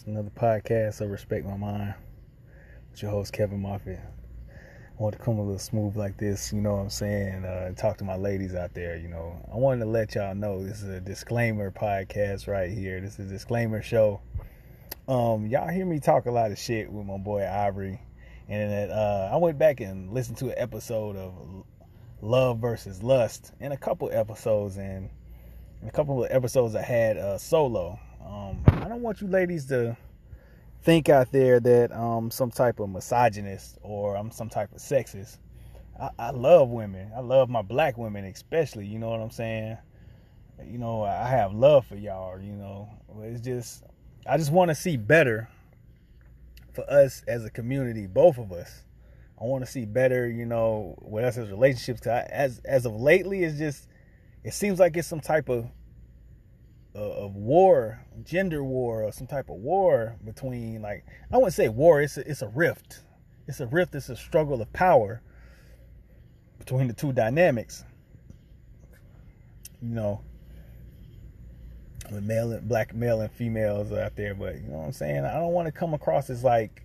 It's another podcast of Respect My Mind with your host Kevin Moffitt. I want to come a little smooth like this, you know what I'm saying? Uh, talk to my ladies out there, you know. I wanted to let y'all know this is a disclaimer podcast right here. This is a disclaimer show. Um, y'all hear me talk a lot of shit with my boy Ivory, and uh, I went back and listened to an episode of Love versus Lust, and a couple episodes, and a couple of episodes I had uh, solo. Um, don't want you ladies to think out there that I'm some type of misogynist or I'm some type of sexist. I, I love women. I love my black women especially. You know what I'm saying? You know, I have love for y'all. You know, it's just I just want to see better for us as a community, both of us. I want to see better, you know, with us as relationships. Cause I, as as of lately, it's just it seems like it's some type of of war, gender war, or some type of war between like I wouldn't say war. It's a, it's a rift. It's a rift. It's a struggle of power between the two dynamics. You know, with male and black male and females out there, but you know what I'm saying. I don't want to come across as like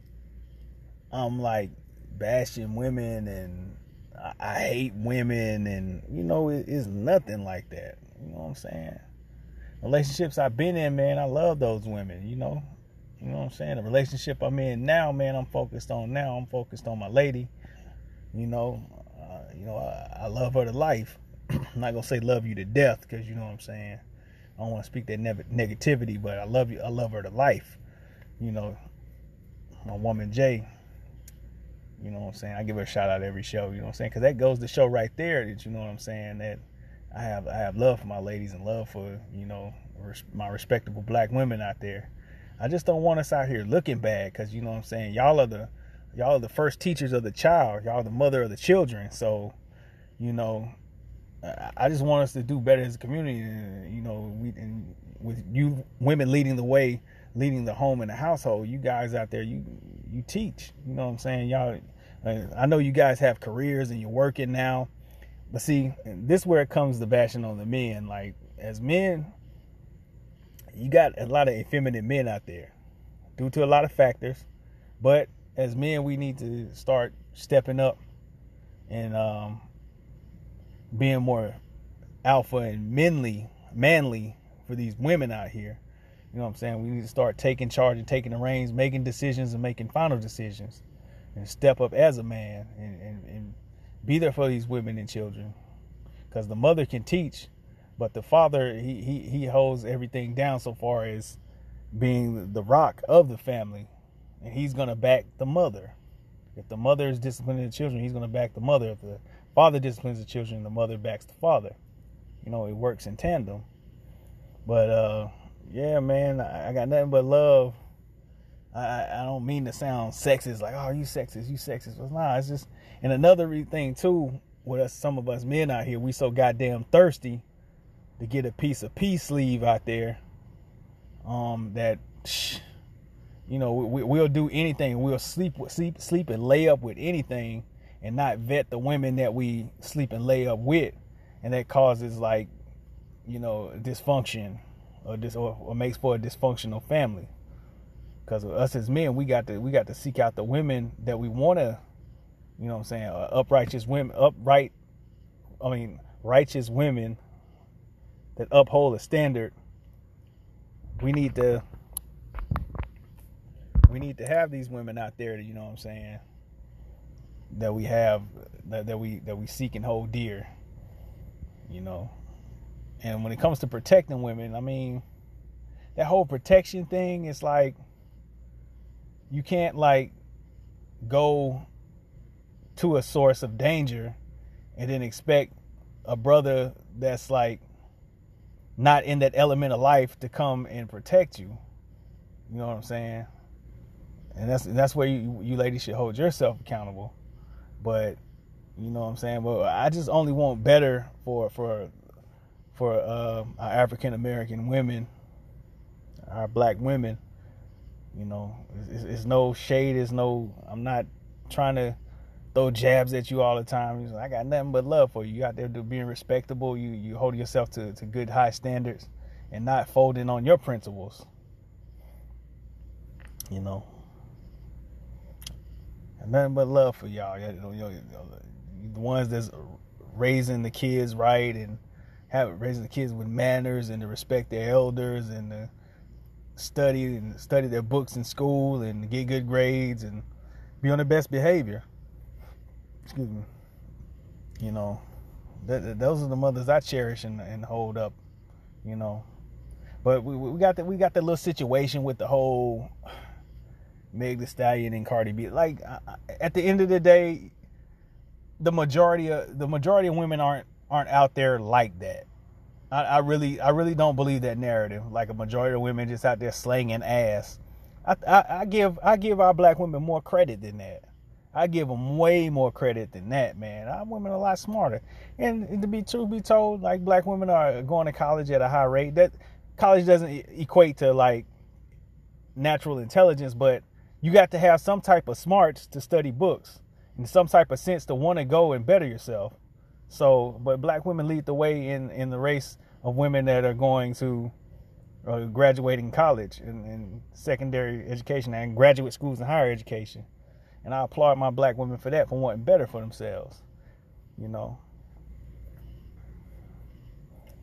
I'm like bashing women and I, I hate women, and you know it, it's nothing like that. You know what I'm saying? Relationships I've been in, man, I love those women. You know, you know what I'm saying. The relationship I'm in now, man, I'm focused on now. I'm focused on my lady. You know, uh, you know, I, I love her to life. I'm not gonna say love you to death because you know what I'm saying. I don't want to speak that ne- negativity, but I love you. I love her to life. You know, my woman Jay. You know what I'm saying? I give her a shout out every show. You know what I'm saying? Because that goes to show right there that you know what I'm saying that I have I have love for my ladies and love for you know res- my respectable black women out there. I just don't want us out here looking bad because you know what I'm saying. Y'all are the y'all are the first teachers of the child. Y'all are the mother of the children. So, you know, I- I just want us to do better as a community. And, you know, we and with you women leading the way, leading the home and the household. You guys out there, you you teach. You know what I'm saying, y'all. uh, I know you guys have careers and you're working now, but see, this is where it comes to bashing on the men. Like as men, you got a lot of effeminate men out there, due to a lot of factors. But as men, we need to start stepping up and um, being more alpha and manly, manly for these women out here. You know what I'm saying? We need to start taking charge and taking the reins, making decisions and making final decisions, and step up as a man and, and, and be there for these women and children. Because the mother can teach, but the father he, he he holds everything down so far as being the rock of the family, and he's gonna back the mother. If the mother is disciplining the children, he's gonna back the mother. If the father disciplines the children, the mother backs the father. You know, it works in tandem. But uh, yeah, man, I, got nothing but love. I, I I don't mean to sound sexist, like oh you sexist, you sexist. But nah, it's just and another thing too with us, some of us men out here, we so goddamn thirsty to get a piece of peace sleeve out there. Um, that you know we, we'll do anything. We'll sleep sleep sleep and lay up with anything, and not vet the women that we sleep and lay up with, and that causes like you know dysfunction or this or, or makes for a dysfunctional family. Because us as men, we got to we got to seek out the women that we want to, you know, what I'm saying, uh, uprighteous women, upright, I mean, righteous women that uphold a standard. We need to we need to have these women out there, you know what I'm saying, that we have that, that we that we seek and hold dear. You know. And when it comes to protecting women, I mean, that whole protection thing is like you can't like go to a source of danger and then expect a brother that's like not in that element of life to come and protect you. You know what I'm saying? And that's that's where you, you ladies should hold yourself accountable. But you know what I'm saying? But I just only want better for for for uh, our African American women, our black women. You know, it's, it's, no shade. It's no. I'm not trying to throw jabs at you all the time. Like, I got nothing but love for you. You out there being respectable. You you hold yourself to, to good high standards and not folding on your principles. You know. And nothing but love for y'all. The ones that's raising the kids right and have raising the kids with manners and to respect their elders and to study and study their books in school and get good grades and be on their best behavior. Excuse me. You know, those are the mothers I cherish and, and hold up. You know, but we, we got that we got that little situation with the whole Meg The Stallion and Cardi B. Like at the end of the day, the majority of the majority of women aren't aren't out there like that. I, I, really I really don't believe that narrative. Like a majority of women just out there slanging ass. I, I, I give I give our black women more credit than that. I give them way more credit than that, man. Our women are a lot smarter. And, to be true, be told, like black women are going to college at a high rate. That college doesn't equate to like natural intelligence, but you got to have some type of smarts to study books and some type of sense to want to go and better yourself. So, but black women lead the way in in the race of women that are going to uh, graduating college and, and secondary education and graduate schools and higher education. And I applaud my black women for that, for wanting better for themselves. You know.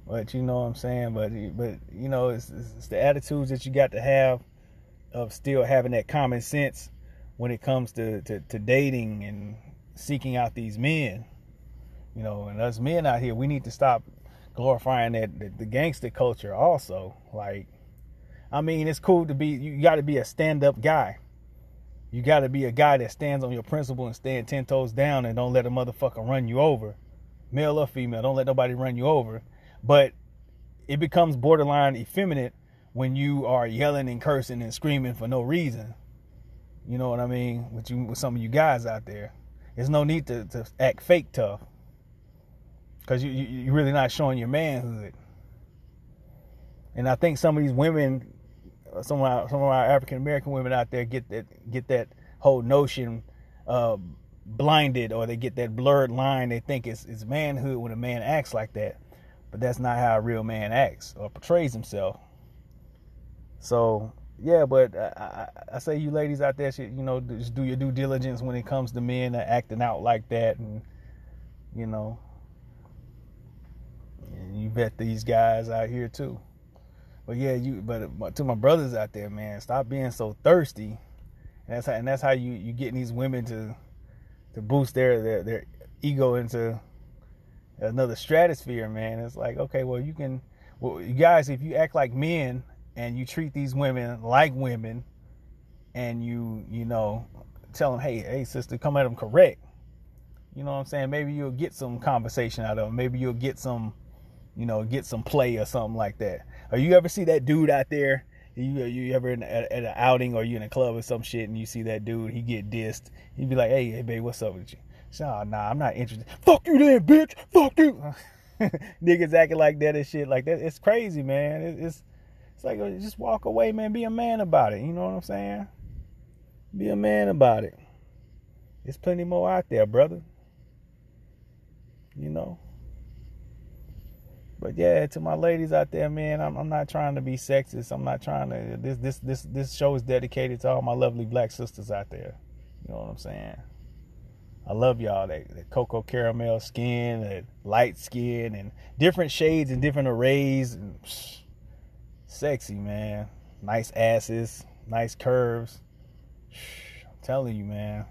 But you know what I'm saying. But but you know it's, it's the attitudes that you got to have of still having that common sense when it comes to, to, to dating and seeking out these men. You know, and us men out here, we need to stop glorifying that the, the gangster culture also. Like, I mean, it's cool to be, you got to be a stand up guy. You got to be a guy that stands on your principle and stand 10 toes down and don't let a motherfucker run you over. Male or female, don't let nobody run you over. But it becomes borderline effeminate when you are yelling and cursing and screaming for no reason. You know what I mean? With you, with some of you guys out there, there's no need to, to act fake tough, because you, you you're really not showing your manhood. And I think some of these women, some of our, some of our African American women out there get that get that whole notion uh, blinded, or they get that blurred line. They think it's it's manhood when a man acts like that, but that's not how a real man acts or portrays himself. So yeah, but I, I, I, say you ladies out there should you know just do your due diligence when it comes to men acting out like that, and you know, and you bet these guys out here too. But yeah, you but to my brothers out there, man, stop being so thirsty. And that's how and that's how you you getting these women to to boost their their, their ego into another stratosphere, man. It's like okay, well you can, well you guys, if you act like men and you treat these women like women and you you know tell them hey hey sister come at them correct you know what i'm saying maybe you'll get some conversation out of them maybe you'll get some you know get some play or something like that or you ever see that dude out there you you ever in, at, at, an outing or you in a club or some shit and you see that dude he get dissed he'd be like hey hey babe what's up with you so, oh, nah i'm not interested fuck you then bitch fuck you niggas acting like that and shit like that it's crazy man it, it's it's like, uh, just walk away, man. Be a man about it. You know what I'm saying? Be a man about it. There's plenty more out there, brother. You know? But yeah, to my ladies out there, man, I'm, I'm not trying to be sexist. I'm not trying to. This this this this show is dedicated to all my lovely black sisters out there. You know what I'm saying? I love y'all. That, that cocoa caramel skin, that light skin, and different shades and different arrays. And, psh, sexy, man. Nice asses, nice curves. I'm telling you, man.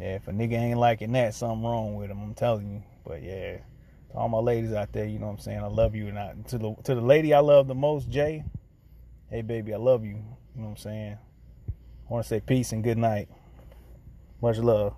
Yeah, if a nigga ain't liking that, something wrong with him. I'm telling you. But yeah, to all my ladies out there, you know what I'm saying. I love you, and I, to the to the lady I love the most, Jay. Hey, baby, I love you. You know what I'm saying. I want to say peace and good night. Much love.